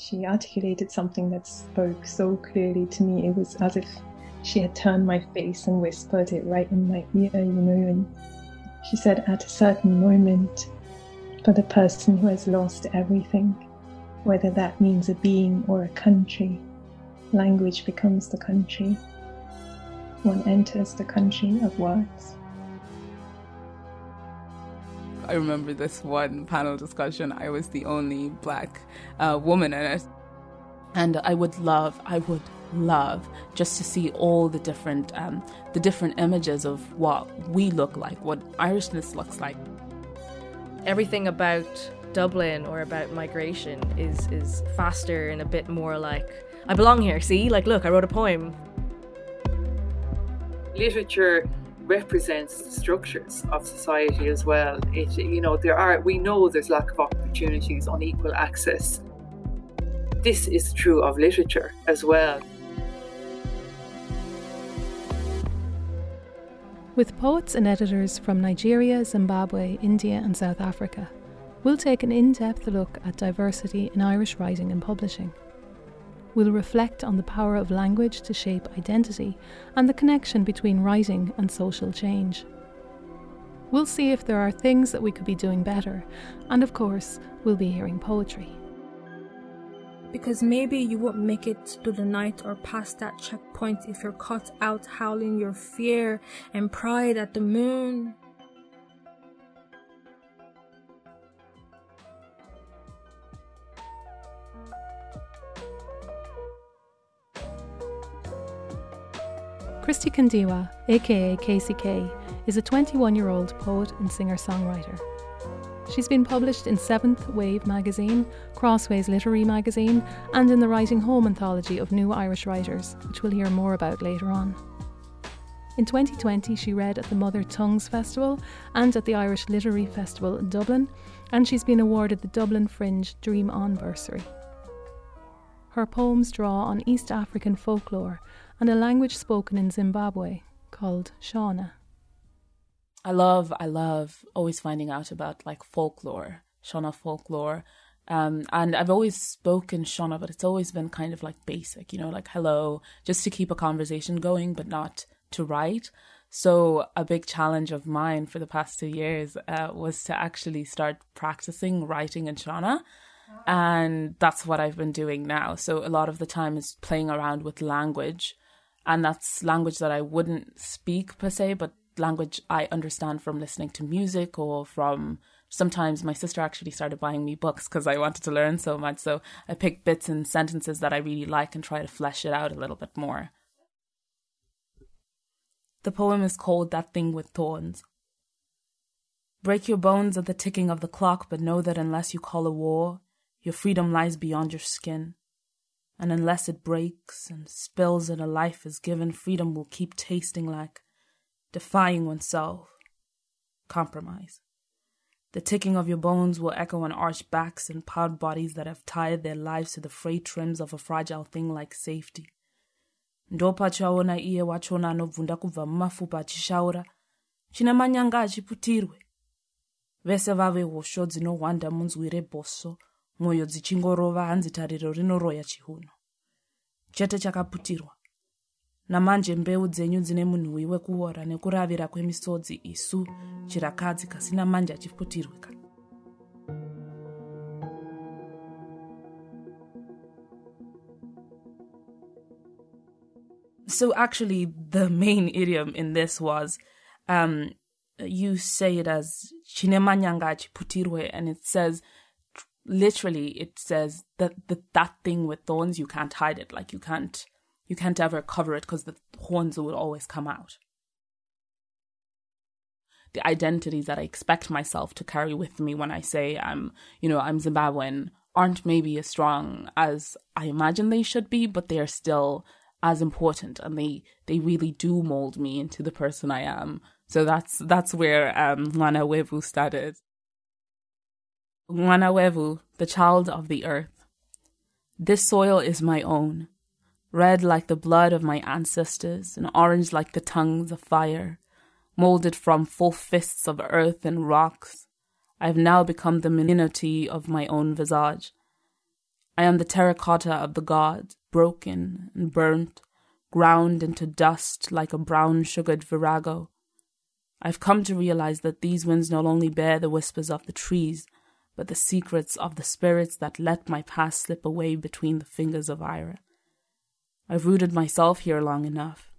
She articulated something that spoke so clearly to me. It was as if she had turned my face and whispered it right in my ear, you know. And she said, at a certain moment, for the person who has lost everything, whether that means a being or a country, language becomes the country. One enters the country of words. I remember this one panel discussion. I was the only black uh, woman in it. And I would love, I would love just to see all the different, um, the different images of what we look like, what Irishness looks like. Everything about Dublin or about migration is is faster and a bit more like I belong here. See, like look, I wrote a poem. Literature represents structures of society as well. It, you know, there are, we know there's lack of opportunities, unequal access. This is true of literature as well. With poets and editors from Nigeria, Zimbabwe, India, and South Africa, we'll take an in depth look at diversity in Irish writing and publishing. We'll reflect on the power of language to shape identity and the connection between writing and social change. We'll see if there are things that we could be doing better, and of course, we'll be hearing poetry. Because maybe you won't make it through the night or past that checkpoint if you're caught out howling your fear and pride at the moon. Christie Kandiwa, aka KCK, is a 21 year old poet and singer songwriter. She's been published in Seventh Wave magazine, Crossways Literary magazine, and in the Writing Home anthology of new Irish writers, which we'll hear more about later on. In 2020, she read at the Mother Tongues Festival and at the Irish Literary Festival in Dublin, and she's been awarded the Dublin Fringe Dream On Bursary. Her poems draw on East African folklore and a language spoken in Zimbabwe called Shona. I love, I love always finding out about like folklore, Shona folklore. Um, and I've always spoken Shona, but it's always been kind of like basic, you know, like hello, just to keep a conversation going, but not to write. So a big challenge of mine for the past two years uh, was to actually start practicing writing in Shona. And that's what I've been doing now. So a lot of the time is playing around with language and that's language that I wouldn't speak per se, but language I understand from listening to music or from sometimes my sister actually started buying me books because I wanted to learn so much. So I pick bits and sentences that I really like and try to flesh it out a little bit more. The poem is called That Thing with Thorns. Break your bones at the ticking of the clock, but know that unless you call a war, your freedom lies beyond your skin and unless it breaks and spills and a life is given, freedom will keep tasting like defying oneself, compromise. The ticking of your bones will echo on arched backs and proud bodies that have tied their lives to the frayed trims of a fragile thing like safety. ndo pachaona iye wachona anobvunda kubva mumafupa achishaura chine manyanga achiputirwe vese vave hosho dzinohwanda munzwi rebhoso mwoyo dzichingorova hanzi tariro rinoroya chiuno chete chakaputirwa. Namanje mbeu dzenyu dzine munhuwi wekuora nekuravira kwemisodzi isu chirakadzi kasina manje achiputirwe ka. So actually the main idiom in this was um, you say it as chine manyanga achiputirwe and it says literally it says that, that that thing with thorns you can't hide it. Like you can't you can't ever cover it because the horns will always come out. The identities that i expect myself to carry with me when i say i'm you know i'm zimbabwean aren't maybe as strong as i imagine they should be but they are still as important and they they really do mold me into the person i am. So that's that's where um Mwanawevu started Mwanawevu, the child of the earth. This soil is my own, red like the blood of my ancestors, and orange like the tongues of fire, molded from full fists of earth and rocks. I have now become the minority of my own visage. I am the terracotta of the gods, broken and burnt, ground into dust like a brown sugared virago. I've come to realize that these winds not only bear the whispers of the trees, but the secrets of the spirits that let my past slip away between the fingers of Ira. I've rooted myself here long enough.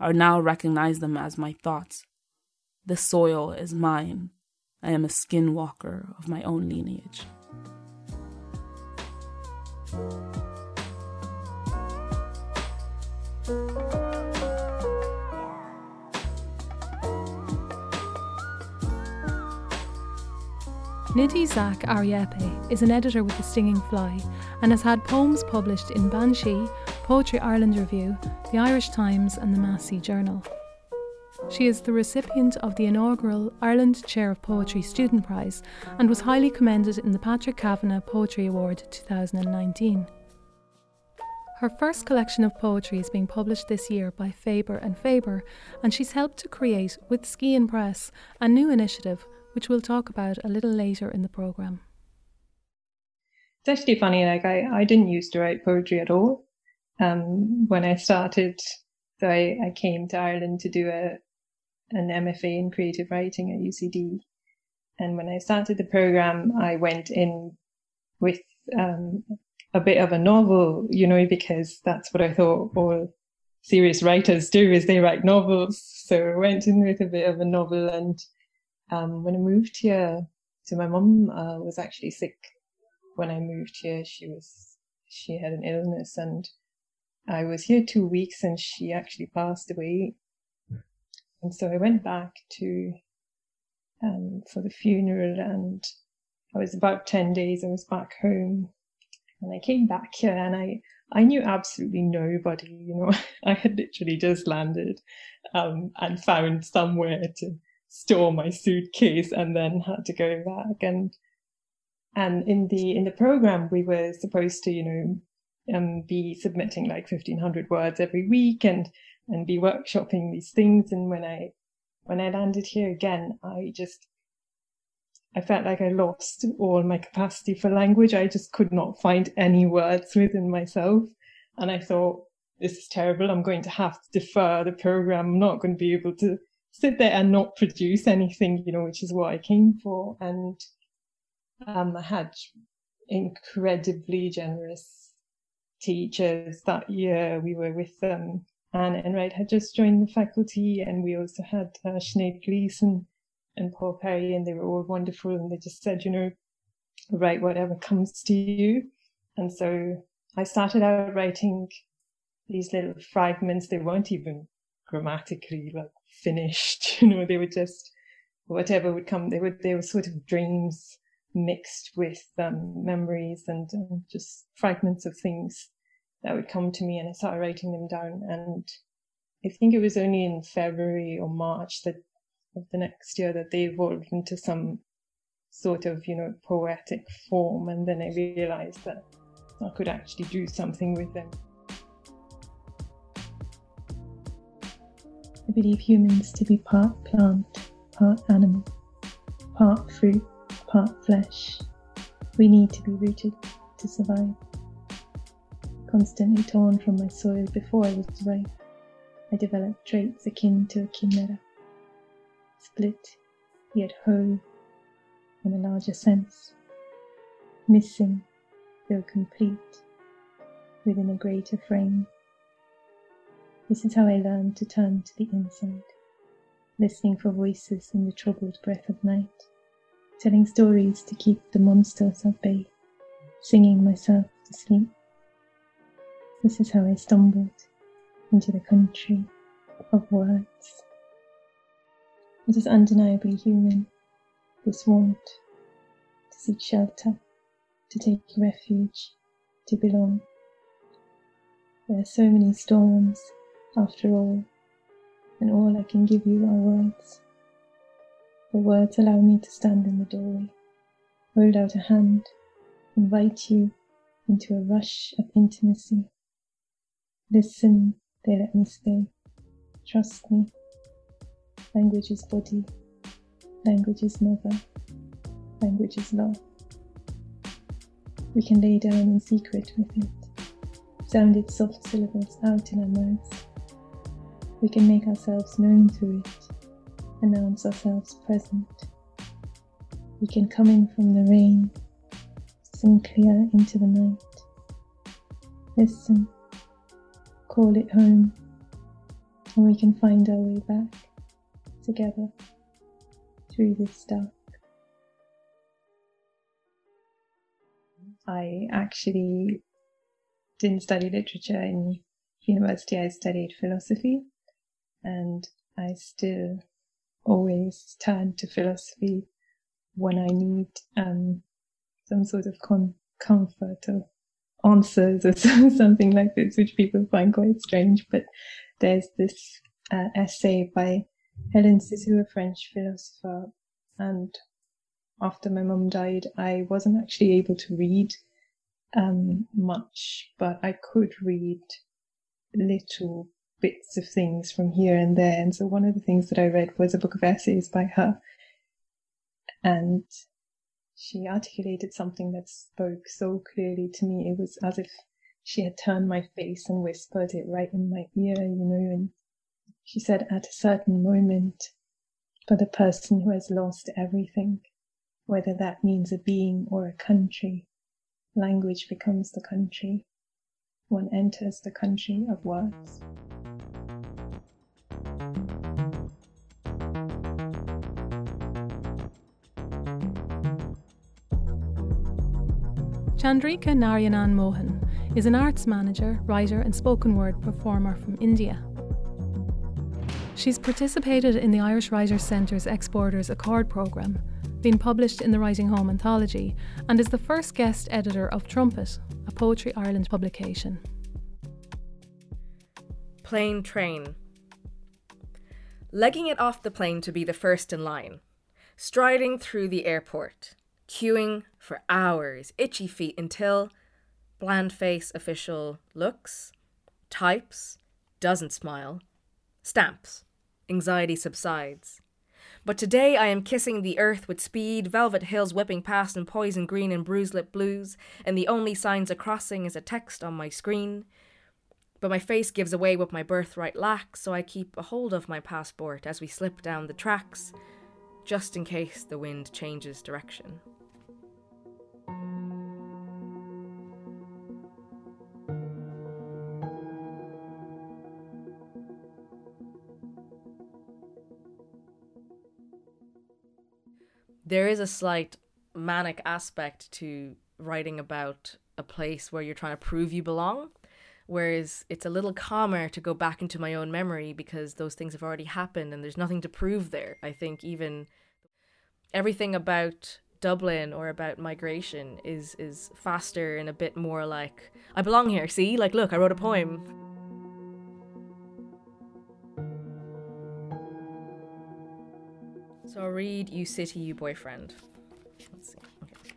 I now recognize them as my thoughts. This soil is mine. I am a skinwalker of my own lineage. Nidhi Zak Aria Eipe is an editor with The Stinging Fly and has had poems published in Banshee, Poetry Ireland Review, the Irish Times, and the Massey Journal. She is the recipient of the inaugural Ireland Chair of Poetry Student Prize and was highly commended in the Patrick Kavanagh Poetry Award 2019. Her first collection of poetry is being published this year by Faber and Faber, and she's helped to create with Skein Press a new initiative which we'll talk about a little later in the programme. It's actually funny, like I, I didn't used to write poetry at all. Um, when I started, so I, I came to Ireland to do a an MFA in creative writing at UCD. And when I started the program, I went in with um, a bit of a novel, you know, because that's what I thought all serious writers do is they write novels. So I went in with a bit of a novel and um, when I moved here, so my mum uh, was actually sick when I moved here. She was she had an illness, and I was here two weeks, and she actually passed away. And so I went back to um, for the funeral, and I was about ten days. I was back home, and I came back here, and I I knew absolutely nobody. You know, I had literally just landed um, and found somewhere to store my suitcase and then had to go back. And and in the in the program we were supposed to you know um, be submitting like 1500 words every week and and be workshopping these things. And when i when i landed here again i just i felt like i lost all my capacity for language. I just could not find any words within myself. And i thought this is terrible. I'm going to have to defer the program. I'm not going to be able to sit there and not produce anything, you know, which is what I came for. And um, I had incredibly generous teachers that year. We were with um, Anne Enright had just joined the faculty, and we also had uh, Sinead Gleeson and Paul Perry, and they were all wonderful. And they just said, you know, write whatever comes to you. And so I started out writing these little fragments. They weren't even grammatically like finished. You know, they were just whatever would come. They were they were sort of dreams mixed with um, memories and um, just fragments of things that would come to me, and I started writing them down. And I think it was only in February or March that of the next year that they evolved into some sort of you know poetic form, and then I realized that I could actually do something with them. I believe humans to be part plant, part animal, part fruit, part flesh. We need to be rooted to survive. Constantly torn from my soil before I was ripe, I developed traits akin to a chimera. Split, yet whole, in a larger sense. Missing, though complete, within a greater frame. This is how I learned to turn to the inside, listening for voices in the troubled breath of night, telling stories to keep the monsters at bay, singing myself to sleep. This is how I stumbled into the country of words. It is undeniably human, this want to seek shelter, to take refuge, to belong. There are so many storms after all, and all I can give you are words. The words allow me to stand in the doorway, hold out a hand, invite you into a rush of intimacy. Listen, they let me stay. Trust me. Language is body, language is mother, language is love. We can lay down in secret with it, sound its soft syllables out in our mouths. We can make ourselves known through it, announce ourselves present. We can come in from the rain, sing clear into the night. Listen, call it home, and we can find our way back together through this dark. I actually didn't study literature in university, I studied philosophy, and I still always turn to philosophy when I need um, some sort of con- comfort or answers or something like this, which people find quite strange. But there's this uh, essay by Hélène Cixous, a French philosopher, and after my mum died, I wasn't actually able to read um, much, but I could read little bits of things from here and there. And so one of the things that I read was a book of essays by her. And she articulated something that spoke so clearly to me. It was as if she had turned my face and whispered it right in my ear, you know, and she said, at a certain moment, for the person who has lost everything, whether that means a being or a country, language becomes the country. One enters the country of words. Chandrika Narayanan Mohan is an arts manager, writer, and spoken word performer from India. She's participated in the Irish Writers Centre's Exporters Accord programme been published in the Writing Home anthology, and is the first guest editor of Trumpet, a Poetry Ireland publication. Plane train. Legging it off the plane to be the first in line. Striding through the airport. Queuing for hours, itchy feet until bland face official looks, types, doesn't smile, stamps, anxiety subsides. But today I am kissing the earth with speed, velvet hills whipping past in poison green and bruised lip blues, and the only signs of crossing is a text on my screen. But my face gives away what my birthright lacks, so I keep a hold of my passport as we slip down the tracks, just in case the wind changes direction. There is a slight manic aspect to writing about a place where you're trying to prove you belong whereas it's a little calmer to go back into my own memory because those things have already happened and there's nothing to prove there. I think even everything about dublin or about migration is is faster and a bit more like i belong here see? Like look i wrote a poem I'll read You City, You Boyfriend. Let's see. Okay.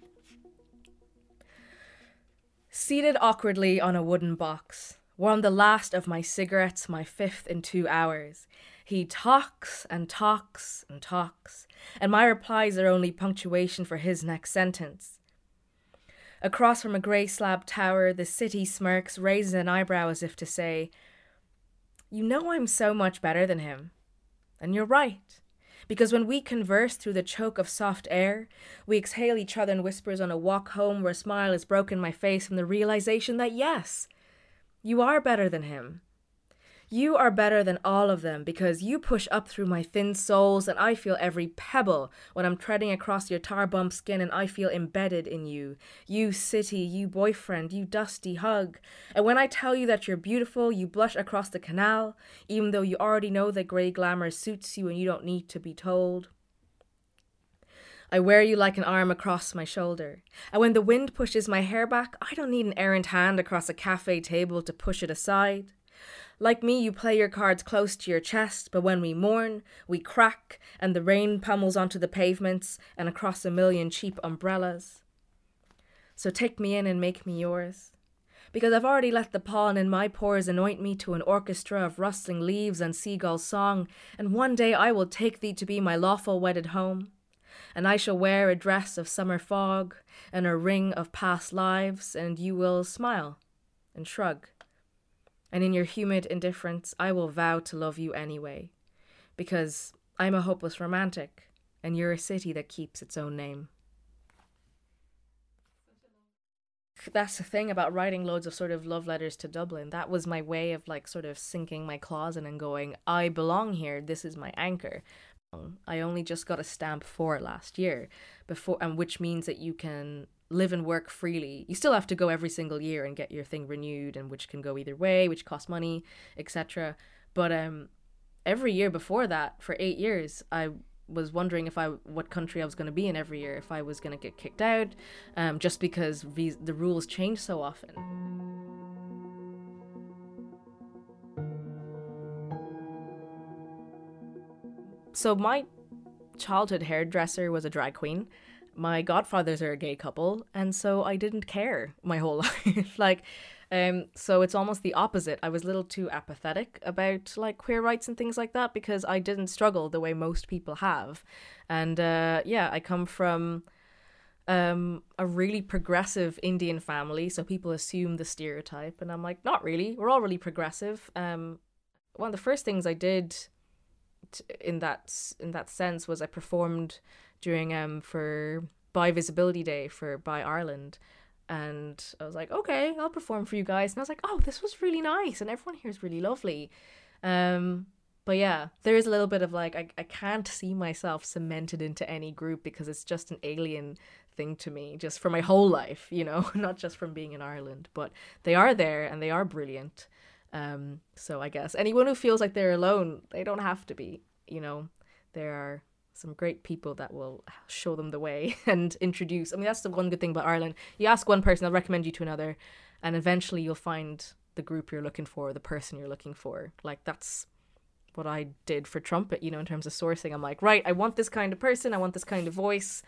Seated awkwardly on a wooden box, warm the last of my cigarettes, my fifth in two hours. He talks and talks and talks, and my replies are only punctuation for his next sentence. Across from a grey slab tower, the city smirks, raises an eyebrow as if to say, You know I'm so much better than him. And you're right because when we converse through the choke of soft air, we exhale each other in whispers on a walk home where a smile has broken my face from the realization that yes, you are better than him. You are better than all of them because you push up through my thin soles and I feel every pebble when I'm treading across your tar bump skin and I feel embedded in you. You city, you boyfriend, you dusty hug. And when I tell you that you're beautiful, you blush across the canal, even though you already know that grey glamour suits you and you don't need to be told. I wear you like an arm across my shoulder. And when the wind pushes my hair back, I don't need an errant hand across a cafe table to push it aside. Like me, you play your cards close to your chest, but when we mourn, we crack, and the rain pummels onto the pavements and across a million cheap umbrellas. So take me in and make me yours. Because I've already let the pollen in my pores anoint me to an orchestra of rustling leaves and seagull song, and one day I will take thee to be my lawful wedded home. and I shall wear a dress of summer fog and a ring of past lives, and you will smile and shrug. And in your humid indifference, I will vow to love you anyway, because I'm a hopeless romantic, and you're a city that keeps its own name. That's the thing about writing loads of sort of love letters to Dublin. That was my way of like sort of sinking my claws in and going, I belong here. This is my anchor. Um, I only just got a stamp for last year before and which means that you can live and work freely. You still have to go every single year and get your thing renewed and which can go either way, which costs money, etc. But um every year before that for 8 years I was wondering if I what country I was going to be in every year, if I was going to get kicked out um just because these, the rules change so often. So my childhood hairdresser was a drag queen. My godfathers are a gay couple, and so I didn't care my whole life. like, um, so it's almost the opposite. I was a little too apathetic about like queer rights and things like that because I didn't struggle the way most people have. And uh, yeah, I come from um, a really progressive Indian family, so people assume the stereotype, and I'm like, not really. We're all really progressive. Um, one of the first things I did in that in that sense was I performed during um for Bi Visibility Day for Bi Ireland and I was like okay I'll perform for you guys and I was like oh this was really nice and everyone here is really lovely um but yeah there is a little bit of like I, I can't see myself cemented into any group because it's just an alien thing to me just for my whole life you know not just from being in Ireland but they are there and they are brilliant um, so I guess anyone who feels like they're alone, they don't have to be. You know, there are some great people that will show them the way and introduce. I mean, that's the one good thing about Ireland. You ask one person, they'll recommend you to another, and eventually you'll find the group you're looking for, the person you're looking for. Like that's what I did for trumpet, you know, in terms of sourcing. I'm like, right, I want this kind of person, I want this kind of voice.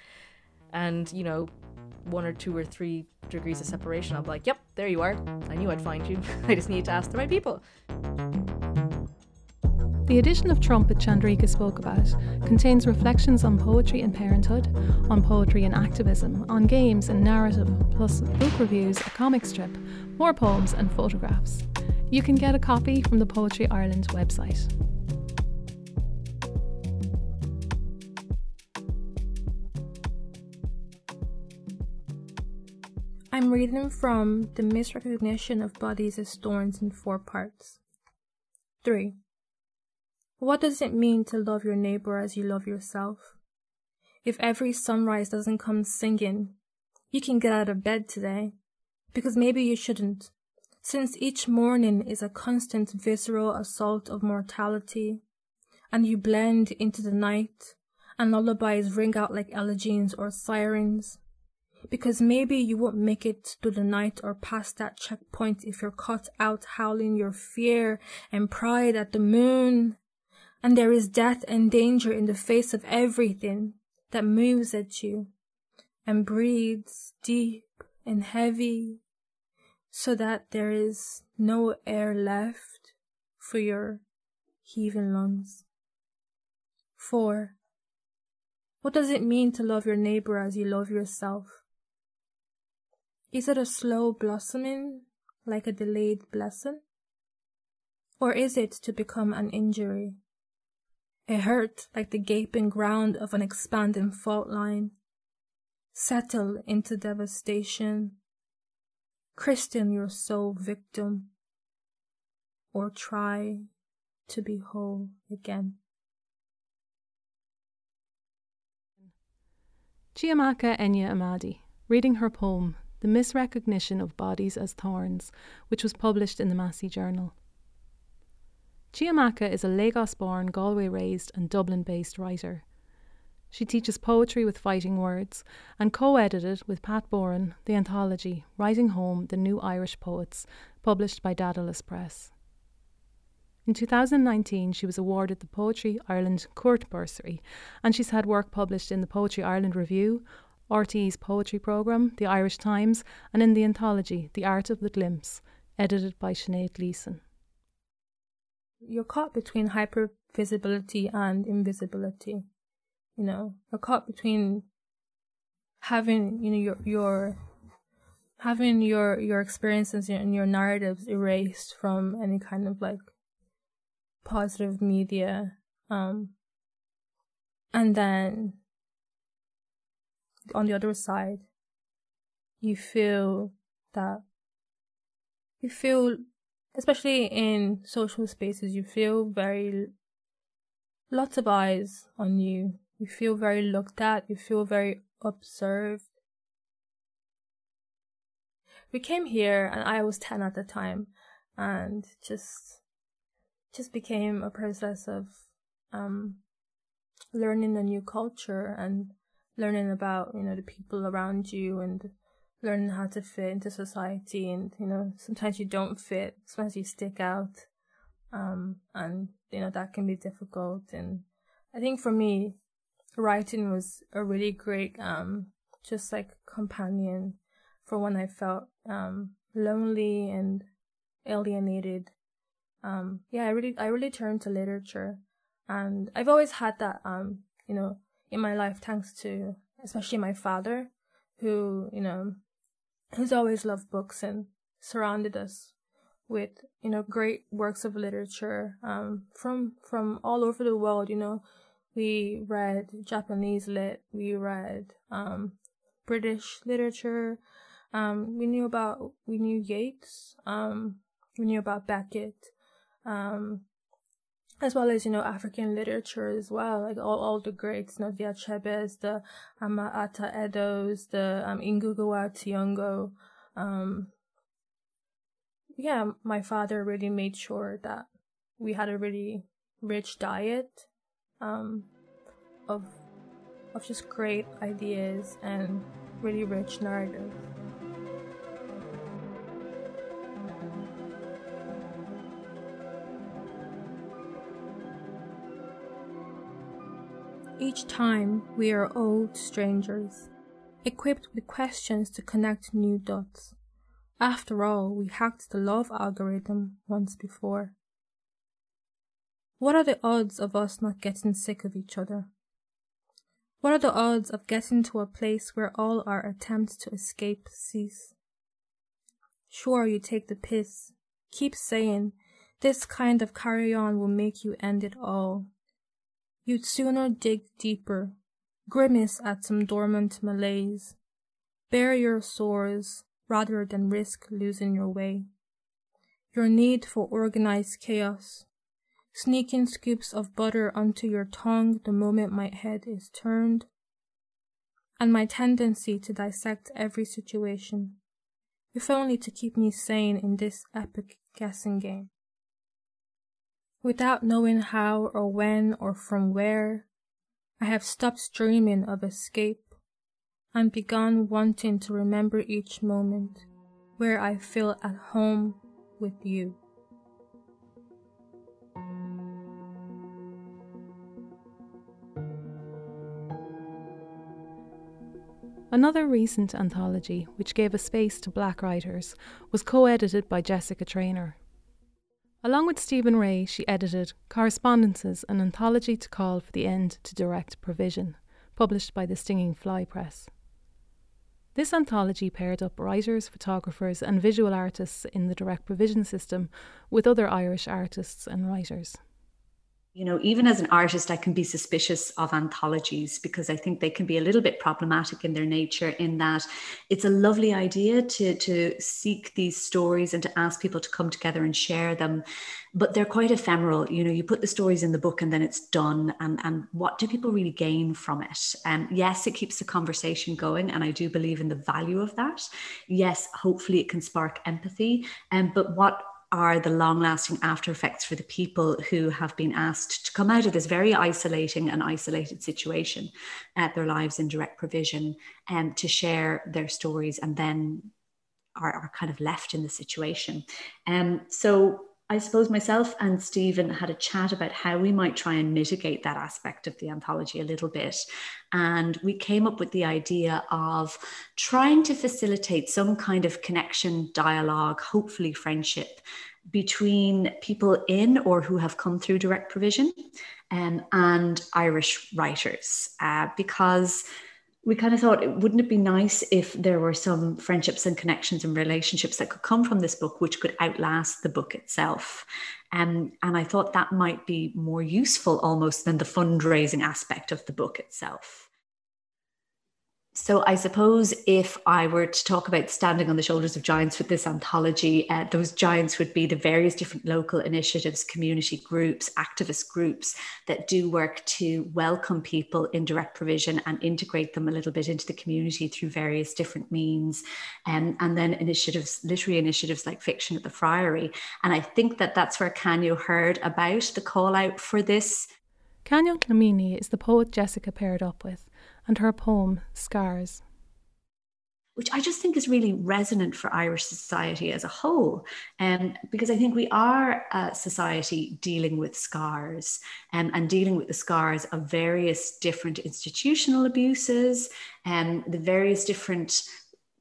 And, you know, one or two or three degrees of separation, be like, yep, there you are. I knew I'd find you. I just need to ask the right people. The edition of Trumpet Chandrika spoke about contains reflections on poetry and parenthood, on poetry and activism, on games and narrative, plus book reviews, a comic strip, more poems, and photographs. You can get a copy from the Poetry Ireland website. I'm reading from The Misrecognition of Bodies as Thorns in four parts. 3. What does it mean to love your neighbor as you love yourself? If every sunrise doesn't come singing, you can get out of bed today. Because maybe you shouldn't, since each morning is a constant visceral assault of mortality, and you blend into the night, and lullabies ring out like elegies or sirens because maybe you won't make it through the night or past that checkpoint if you're caught out howling your fear and pride at the moon. And there is death and danger in the face of everything that moves at you and breathes deep and heavy so that there is no air left for your heaving lungs. 4. What does it mean to love your neighbor as you love yourself? Is it a slow blossoming, like a delayed blessing? Or is it to become an injury? A hurt like the gaping ground of an expanding fault line? Settle into devastation? Christian your soul victim? Or try to be whole again? Chiamaka Enyi-Amadi, reading her poem the Misrecognition of Bodies as Thorns, which was published in the Massey Journal. Chiamaka is a Lagos born, Galway raised, and Dublin based writer. She teaches poetry with fighting words and co edited with Pat Boran the anthology Writing Home The New Irish Poets, published by Dedalus Press. In 2019, she was awarded the Poetry Ireland Court Bursary, and she's had work published in the Poetry Ireland Review, RTÉ's poetry programme, The Irish Times, and in the anthology The Art of the Glimpse, edited by Sinead Gleeson. You're caught between hyper visibility and invisibility. you know, you're caught between having, you know, your, your, having your, your experiences and your narratives erased from any kind of like positive media. Um, and then on the other side, you feel that you feel especially in social spaces you feel very lots of eyes on you. You feel very looked at you feel very observed. We came here and i was 10 at the time and just just became a process of um learning a new culture and learning about you know the people around you and learning how to fit into society and you know sometimes you don't fit sometimes you stick out um and you know that can be difficult. And i think for me writing was a really great um just like companion for when i felt um lonely and alienated. Um yeah i really i really turned to literature. And i've always had that um you know in my life thanks to especially my father who you know who's always loved books and surrounded us with you know great works of literature um, from from all over the world you know. We read japanese lit we read um, british literature um, we knew about we knew yeats um, we knew about beckett um, as well as you know African literature as well, like all, all the greats, you know, the Achebes, the um, Ata Edos, the um, Ngugi Thiong'o. Um, yeah, my father really made sure that we had a really rich diet um, of of just great ideas and really rich narrative. Each time we are old strangers, equipped with questions to connect new dots. After all, we hacked the love algorithm once before. What are the odds of us not getting sick of each other? What are the odds of getting to a place where all our attempts to escape cease? Sure, you take the piss. Keep saying, this kind of carry on will make you end it all. You'd sooner dig deeper, grimace at some dormant malaise, bear your sores rather than risk losing your way. Your need for organized chaos, sneaking scoops of butter onto your tongue the moment my head is turned, and my tendency to dissect every situation, if only to keep me sane in this epic guessing game. Without knowing how or when or from where, I have stopped dreaming of escape and begun wanting to remember each moment where I feel at home with you. Another recent anthology, which gave a space to black writers, was co edited by Jessica Traynor. Along with Stephen Rea, she edited Correspondences, an anthology to call for the end to direct provision, published by the Stinging Fly Press. This anthology paired up writers, photographers, and visual artists in the direct provision system with other Irish artists and writers you know, even as an artist, I can be suspicious of anthologies because I think they can be a little bit problematic in their nature, in that it's a lovely idea to, to seek these stories and to ask people to come together and share them. But they're quite ephemeral. You know, you put the stories in the book and then it's done. And, and what do people really gain from it? And um, yes, it keeps the conversation going. And I do believe in the value of that. Yes, hopefully it can spark empathy. Um, but what are the long lasting after effects for the people who have been asked to come out of this very isolating and isolated situation at their lives in direct provision and um, to share their stories and then are, are kind of left in the situation. Um, so I suppose myself and Stephen had a chat about how we might try and mitigate that aspect of the anthology a little bit. And we came up with the idea of trying to facilitate some kind of connection, dialogue, hopefully friendship between people in or who have come through direct provision um, and Irish writers uh, because we kind of thought, wouldn't it be nice if there were some friendships and connections and relationships that could come from this book, which could outlast the book itself? Um, and I thought that might be more useful almost than the fundraising aspect of the book itself. So, I suppose if I were to talk about standing on the shoulders of giants with this anthology, uh, those giants would be the various different local initiatives, community groups, activist groups that do work to welcome people in direct provision and integrate them a little bit into the community through various different means. Um, and then initiatives, literary initiatives like Fiction at the Friary. And I think that that's where Khanyo heard about the call out for this. Khanyo Dlamini is the poet Jessica paired up with and her poem Scars. Which I just think is really resonant for Irish society as a whole, um, because I think we are a society dealing with scars um, and dealing with the scars of various different institutional abuses and um, the various different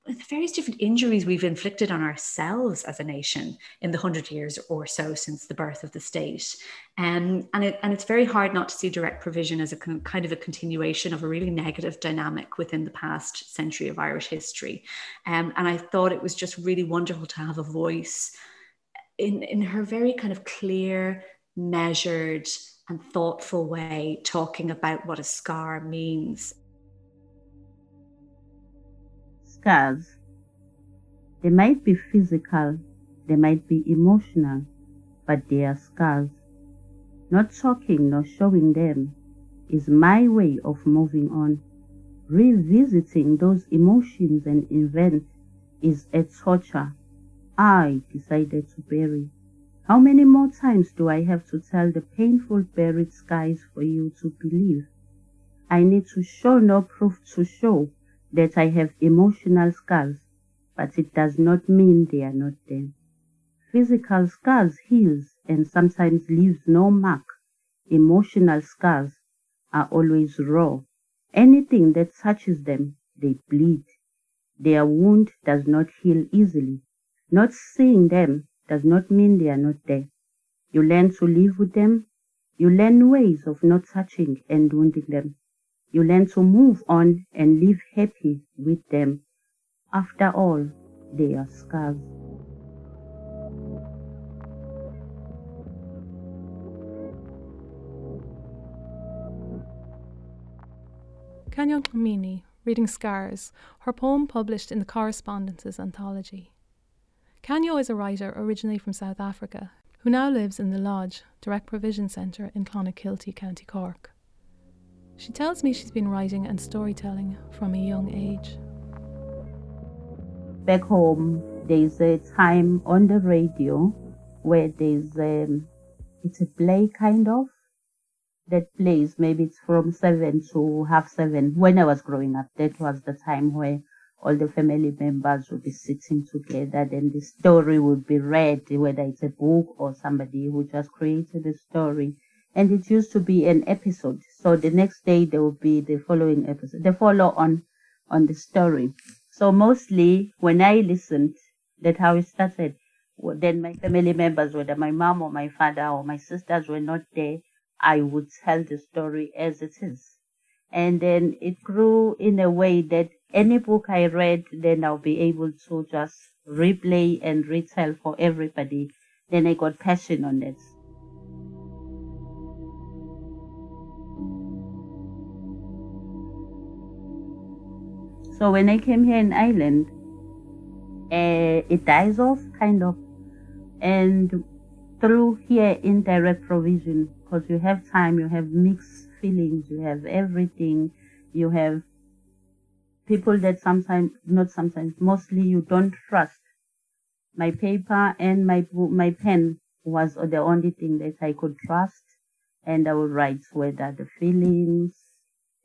the various different injuries we've inflicted on ourselves as a nation in the hundred years or so since the birth of the state. Um, and, it, and it's very hard not to see direct provision as a kind of a continuation of a really negative dynamic within the past century of Irish history. Um, and I thought it was just really wonderful to have a voice in, in her very kind of clear, measured, and thoughtful way talking about what a scar means scars. They might be physical, they might be emotional, but they are scars. Not talking nor showing them is my way of moving on. Revisiting those emotions and events is a torture I decided to bury. How many more times do I have to tell the painful buried skies for you to believe? I need to show no proof to show that I have emotional scars, but it does not mean they are not there. Physical scars heals and sometimes leaves no mark. Emotional scars are always raw. Anything that touches them, they bleed. Their wound does not heal easily. Not seeing them does not mean they are not there. You learn to live with them. You learn ways of not touching and wounding them. You learn to move on and live happy with them. After all, they are scars. Khanyo Dlamini, reading Scars, her poem published in the Correspondences anthology. Khanyo is a writer originally from South Africa who now lives in the Lodge, Direct Provision Centre in Clonakilty, County Cork. She tells me she's been writing and storytelling from a young age. Back home, there's a time on the radio where there's um, it's a play kind of that plays. Maybe it's from seven to half seven. When I was growing up, that was the time where all the family members would be sitting together. Then the story would be read, whether it's a book or somebody who just created a story and it used to be an episode. So the next day there will be the following episode, the follow on on the story. So mostly when I listened, that how it started. Then my family members, whether my mom or my father or my sisters were not there, I would tell the story as it is. And then it grew in a way that any book I read, then I'll be able to just replay and retell for everybody. Then I got passion on it. So when I came here in Ireland, uh, it dies off kind of. And through here indirect provision, because you have time, you have mixed feelings, you have everything, you have people that sometimes, not sometimes, mostly you don't trust. My paper and my my pen was the only thing that I could trust, and I would write whether the feelings.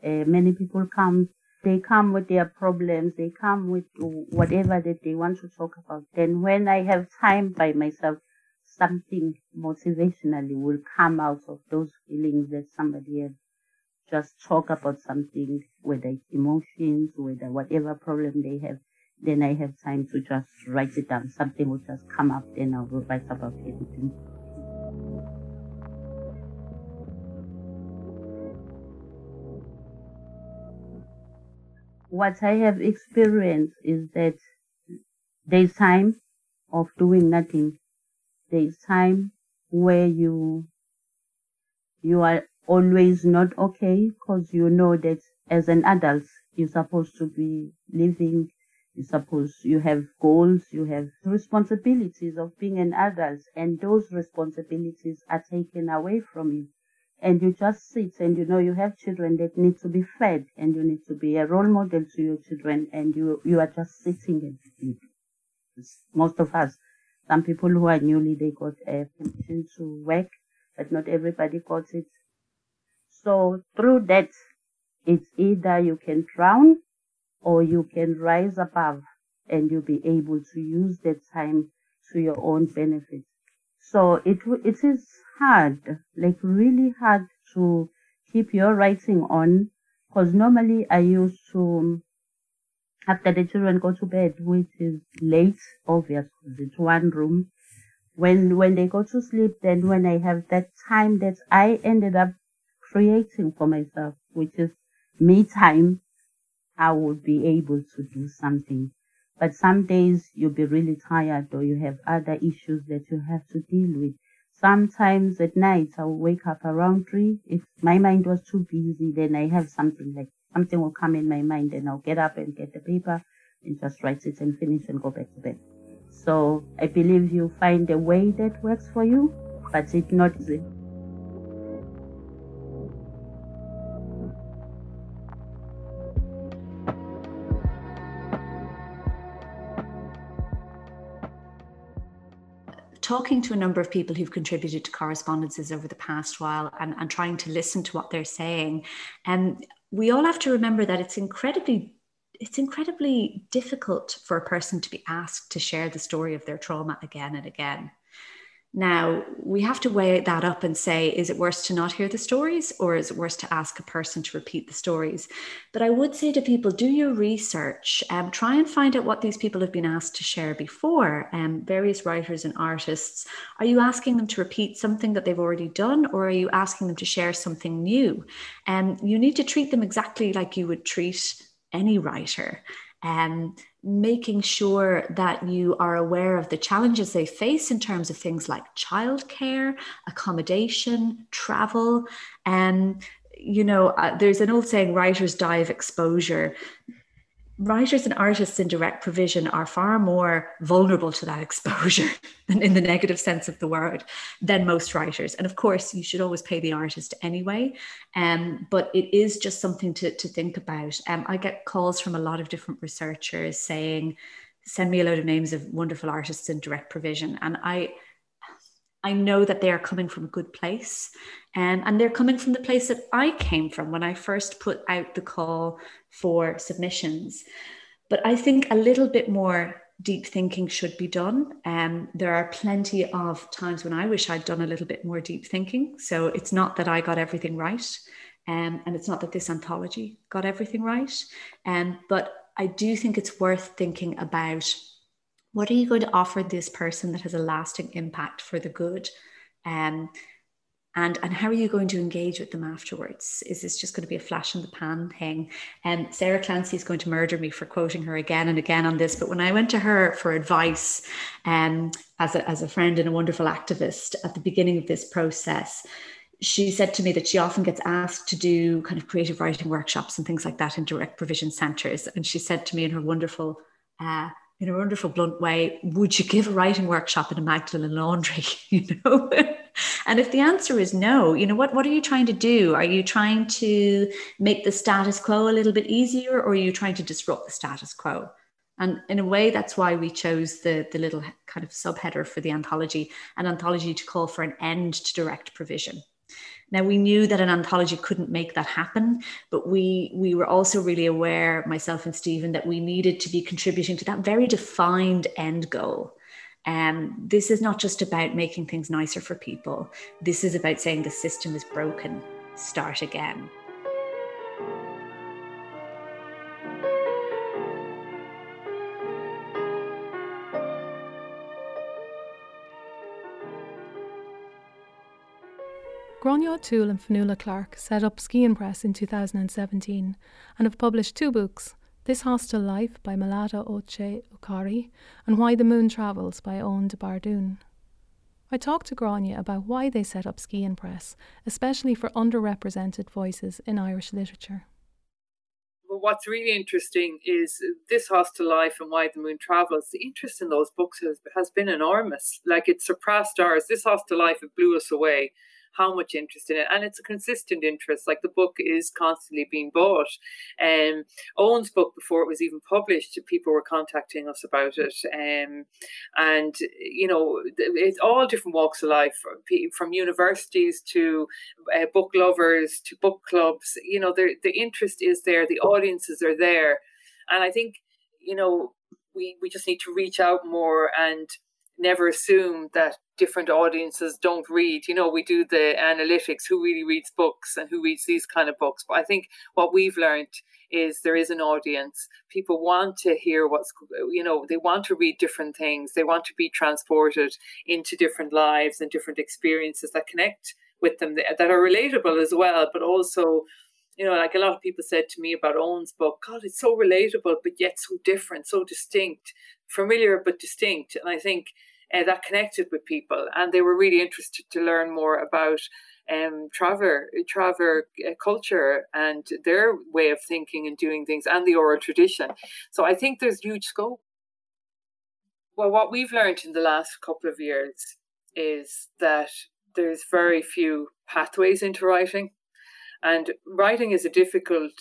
Uh, many people come they come with their problems, they come with whatever that they want to talk about. Then when I have time by myself, something motivationally will come out of those feelings that somebody has just talk about something, whether it's emotions, whether whatever problem they have, then I have time to just write it down. Something will just come up, then I'll write about anything. What I have experienced is that there's time of doing nothing. There's time where you you are always not okay because you know that as an adult you're supposed to be living you suppose you have goals you have responsibilities of being an adult and those responsibilities are taken away from you and you just sit and you know you have children that need to be fed and you need to be a role model to your children and you you are just sitting and most of us some people who are newly they got a permission to work but not everybody got it. So through that it's either you can drown or you can rise above and you'll be able to use that time to your own benefit. So it it is hard, like really hard to keep your writing on. Because normally I used to, um, after the children go to bed, which is late, obvious, because it's one room. When, when they go to sleep, then when I have that time that I ended up creating for myself, which is me time, I would be able to do something. But some days you'll be really tired or you have other issues that you have to deal with. Sometimes at night I'll wake up around three. If my mind was too busy, then I have something like something will come in my mind and I'll get up and get the paper and just write it and finish and go back to bed. So I believe you find a way that works for you, but it's not easy. Talking to a number of people who've contributed to correspondences over the past while and, and trying to listen to what they're saying. And um, we all have to remember that it's incredibly it's incredibly difficult for a person to be asked to share the story of their trauma again and again. Now, we have to weigh that up and say, is it worse to not hear the stories or is it worse to ask a person to repeat the stories? But I would say to people, do your research, um, try and find out what these people have been asked to share before. Um, various writers and artists, are you asking them to repeat something that they've already done or are you asking them to share something new? And um, you need to treat them exactly like you would treat any writer. Um, making sure that you are aware of the challenges they face in terms of things like childcare, accommodation, travel, and you know, uh, there's an old saying, writers die of exposure writers and artists in direct provision are far more vulnerable to that exposure in the negative sense of the word than most writers. And of course you should always pay the artist anyway. Um, but it is just something to, to think about. Um, i get calls from a lot of different researchers saying send me a load of names of wonderful artists in direct provision. And i I know that they are coming from a good place. Um, and they're coming from the place that I came from when I first put out the call for submissions. But I think a little bit more deep thinking should be done. Um, there are plenty of times when I wish I'd done a little bit more deep thinking. So it's not that I got everything right. Um, and it's not that this anthology got everything right. Um, but I do think it's worth thinking about what are you going to offer this person that has a lasting impact for the good? Um, and and how are you going to engage with them afterwards? Is this just going to be a flash in the pan thing? And um, sarah clancy is going to murder me for quoting her again and again on this but when i went to her for advice um, as, a, as a friend and a wonderful activist at the beginning of this process she said to me that she often gets asked to do kind of creative writing workshops and things like that in direct provision centres. And she said to me in her wonderful uh, in a wonderful blunt way, would you give a writing workshop in a Magdalen laundry? you know? and if the answer is no, you know, what, what are you trying to do? Are you trying to make the status quo a little bit easier or are you trying to disrupt the status quo? And in a way, that's why we chose the, the little kind of subheader for the anthology, an anthology to call for an end to direct provision. Now we knew that an anthology couldn't make that happen, but we we were also really aware, myself and Stephen, that we needed to be contributing to that very defined end goal. Um, this is not just about making things nicer for people. This is about saying the system is broken, start again. Gráinne O'Toole and Fionnuala Clarke set up Skein Press in 2017 and have published two books This Hostile Life by Melatu Uche Okorie, and Why the Moon Travels by Oein DeBhairduin. I talked to Gráinne about why they set up Skein Press, especially for underrepresented voices in Irish literature. Well, what's really interesting is this hostile life and why the moon travels. The interest in those books has, has been enormous. Like it surpassed ours. This hostile life it blew us away how much interest in it, and it's a consistent interest. Like the book is constantly being bought. Um, Oein's book, before it was even published, people were contacting us about it. Um, and you know, it's all different walks of life, from universities to uh, book lovers to book clubs. You know, the the interest is there, the audiences are there, and I think you know we we just need to reach out more and never assume that different audiences don't read. You know, we do the analytics who really reads books and who reads these kind of books. But I think what we've learned is there is an audience. People want to hear what's, you know, they want to read different things. They want to be transported into different lives and different experiences that connect with them that are relatable as well, but also you know, like a lot of people said to me about Oein's book, God, it's so relatable, but yet so different, so distinct, familiar but distinct. And I think uh, that connected with people, and they were really interested to learn more about um, traveler traveler uh, culture and their way of thinking and doing things, and the oral tradition. So I think there's huge scope. Well, what we've learned in the last couple of years is that there's very few pathways into writing. And writing is a difficult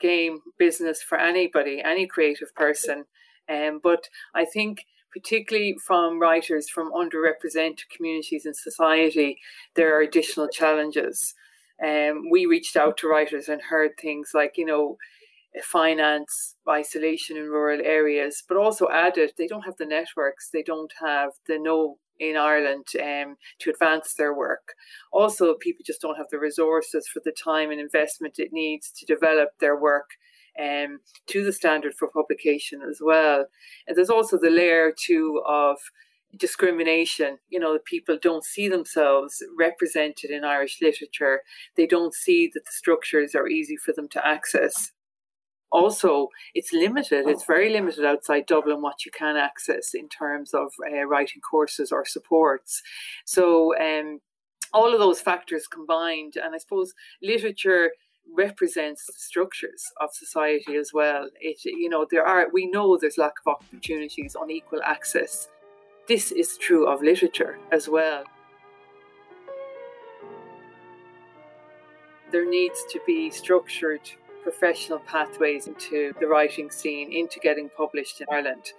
game business for anybody, any creative person. Um, but I think particularly from writers from underrepresented communities in society, there are additional challenges. Um, we reached out to writers and heard things like, you know, finance, isolation in rural areas, but also added they don't have the networks, they don't have the know in Ireland um, to advance their work. Also, people just don't have the resources for the time and investment it needs to develop their work um, to the standard for publication as well. And there's also the layer too of discrimination. You know, people don't see themselves represented in Irish literature. They don't see that the structures are easy for them to access. Also, it's limited. It's very limited outside Dublin what you can access in terms of uh, writing courses or supports. So, um, all of those factors combined, and I suppose literature represents the structures of society as well. It, you know, there are, we know there's lack of opportunities, unequal access. This is true of literature as well. There needs to be structured professional pathways into the writing scene, into getting published in Ireland,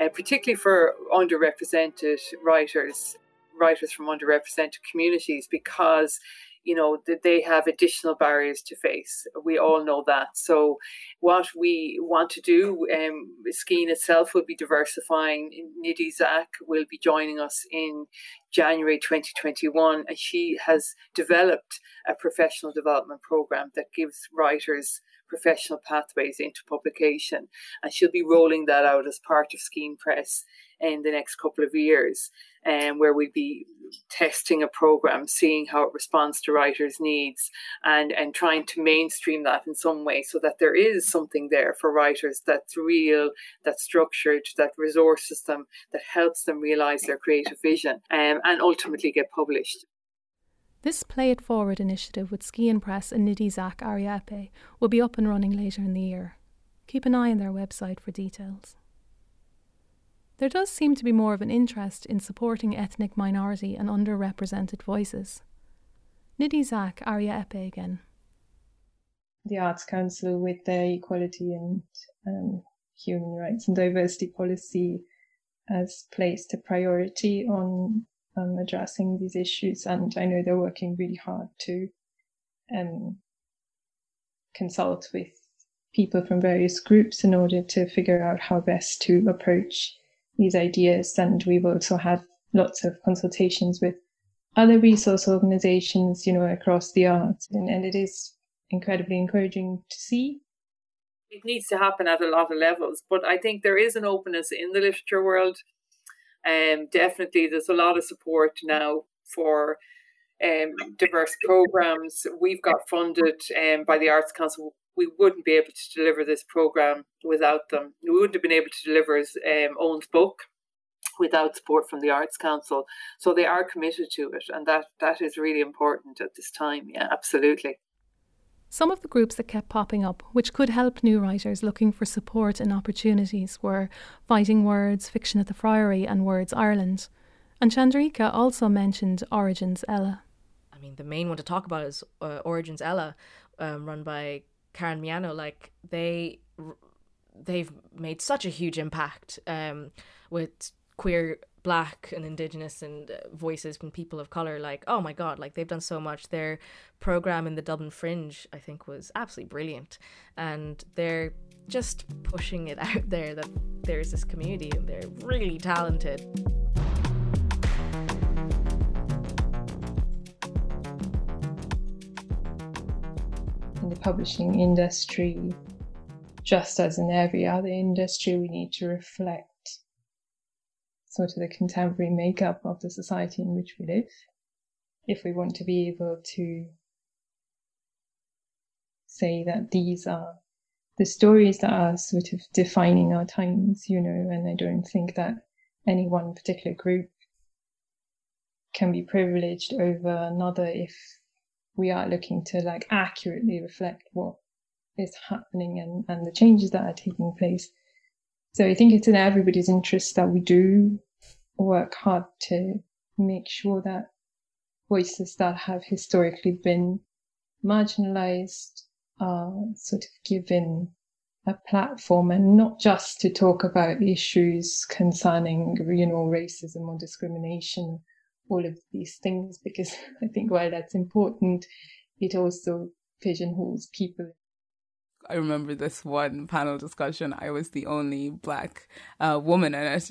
uh, particularly for underrepresented writers, writers from underrepresented communities, because you know that they have additional barriers to face. We all know that. So what we want to do um Skein itself will be diversifying. Nidhi Zak will be joining us in January 2021 and she has developed a professional development program that gives writers professional pathways into publication. And she'll be rolling that out as part of Skein Press in the next couple of years and um, where we'd be testing a program, seeing how it responds to writers' needs, and and trying to mainstream that in some way, so that there is something there for writers that's real, that's structured, that resources them, that helps them realize their creative vision, um, and ultimately get published. This Play It Forward initiative with Skein Press and Nidhi Zak Aria Eipe will be up and running later in the year. Keep an eye on their website for details. There does seem to be more of an interest in supporting ethnic minority and underrepresented voices. Nidhi Zak, Aria Eipe again. The Arts Council, with their equality and um, human rights and diversity policy, has placed a priority on um, addressing these issues, and I know they're working really hard to um, consult with people from various groups in order to figure out how best to approach these ideas. And we've also had lots of consultations with other resource organizations, you know, across the arts. And, and it is incredibly encouraging to see. It needs to happen at a lot of levels, but I think there is an openness in the literature world. Um, definitely, there's a lot of support now for um, diverse programs. We've got funded um, by the Arts Council we wouldn't be able to deliver this program without them. We wouldn't have been able to deliver his um, Oein's book without support from the Arts Council. So they are committed to it, and that that is really important at this time. Yeah, absolutely. Some of the groups that kept popping up, which could help new writers looking for support and opportunities, were Fighting Words, Fiction at the Friary, and Words Ireland. And Chandrika also mentioned Origins Eile. I mean, the main one to talk about is uh, Origins Eile, um, run by Karen Miano. Like they, they've made such a huge impact um, with queer black and indigenous and uh, voices from people of color like oh my god like they've done so much their program in the dublin fringe i think was absolutely brilliant and they're just pushing it out there that there's this community and they're really talented the publishing industry just as in every other industry we need to reflect sort of the contemporary makeup of the society in which we live, if we want to be able to say that these are the stories that are sort of defining our times, you know, and I don't think that any one particular group can be privileged over another if we are looking to like accurately reflect what is happening and, and the changes that are taking place. So I think it's in everybody's interest that we do work hard to make sure that voices that have historically been marginalized are sort of given a platform and not just to talk about issues concerning, you know, racism or discrimination, all of these things, because I think while that's important, it also pigeonholes people I remember this one panel discussion. I was the only black uh, woman in it.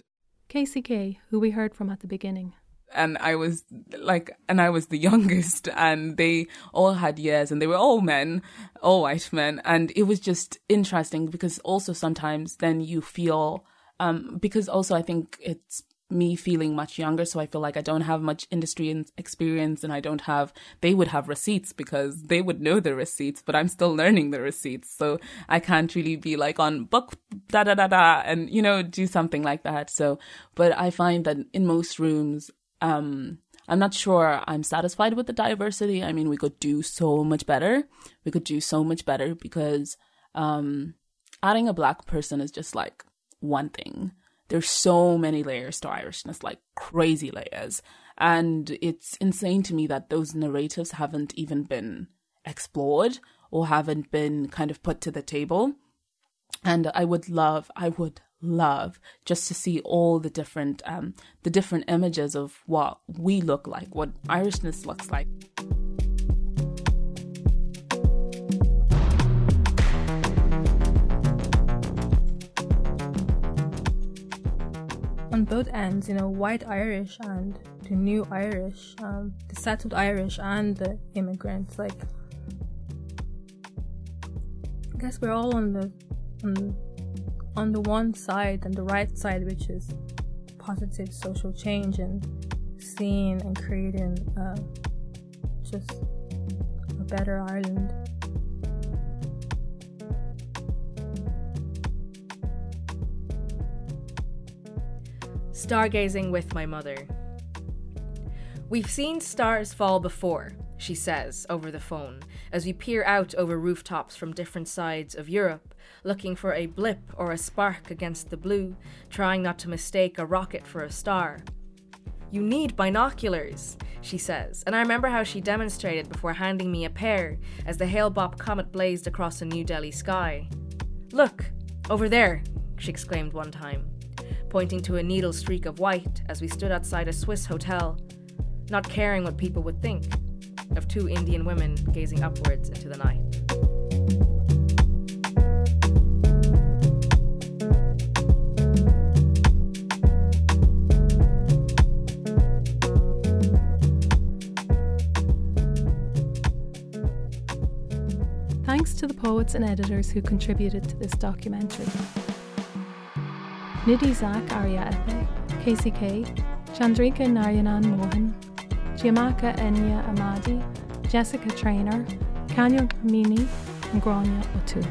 KCK, who we heard from at the beginning. And I was like, and I was the youngest, and they all had years, and they were all men, all white men. And it was just interesting because also sometimes then you feel, um, because also I think it's me feeling much younger. So I feel like I don't have much industry experience and I don't have, they would have receipts because they would know the receipts, but I'm still learning the receipts. So I can't really be like on book da da da da and, you know, do something like that. So, but I find that in most rooms, um, I'm not sure I'm satisfied with the diversity. I mean, we could do so much better. We could do so much better because, um, adding a black person is just like one thing there's so many layers to Irishness, like crazy layers. And it's insane to me that those narratives haven't even been explored or haven't been kind of put to the table. And I would love, I would love just to see all the different, um, the different images of what we look like, what Irishness looks like. Both ends, you know, white Irish and the new Irish, um, the settled Irish and the immigrants. Like, I guess we're all on the on, on the one side and the right side, which is positive social change and seeing and creating uh, just a better Ireland. Stargazing with my mother. We've seen stars fall before, she says over the phone, as we peer out over rooftops from different sides of Europe, looking for a blip or a spark against the blue, trying not to mistake a rocket for a star. You need binoculars, she says, and I remember how she demonstrated before handing me a pair as the Hale-Bopp comet blazed across a New Delhi sky. Look, over there, she exclaimed one time pointing to a needle streak of white as we stood outside a Swiss hotel, not caring what people would think of two Indian women gazing upwards into the night. Thanks to the poets and editors who contributed to this documentary. Nidhi Zak Aria Eipe, KCK, Chandrika Narayanan Mohan, Chiamaka Enyi-Amadi, Jessica Traynor, Khanyo Dlamini, and Gráinne O'Toole.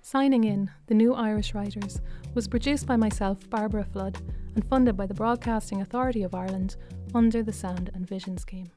Signing In, The New Irish Writers, was produced by myself, Bairbre Flood, and funded by the Broadcasting Authority of Ireland under the Sound and Vision Scheme.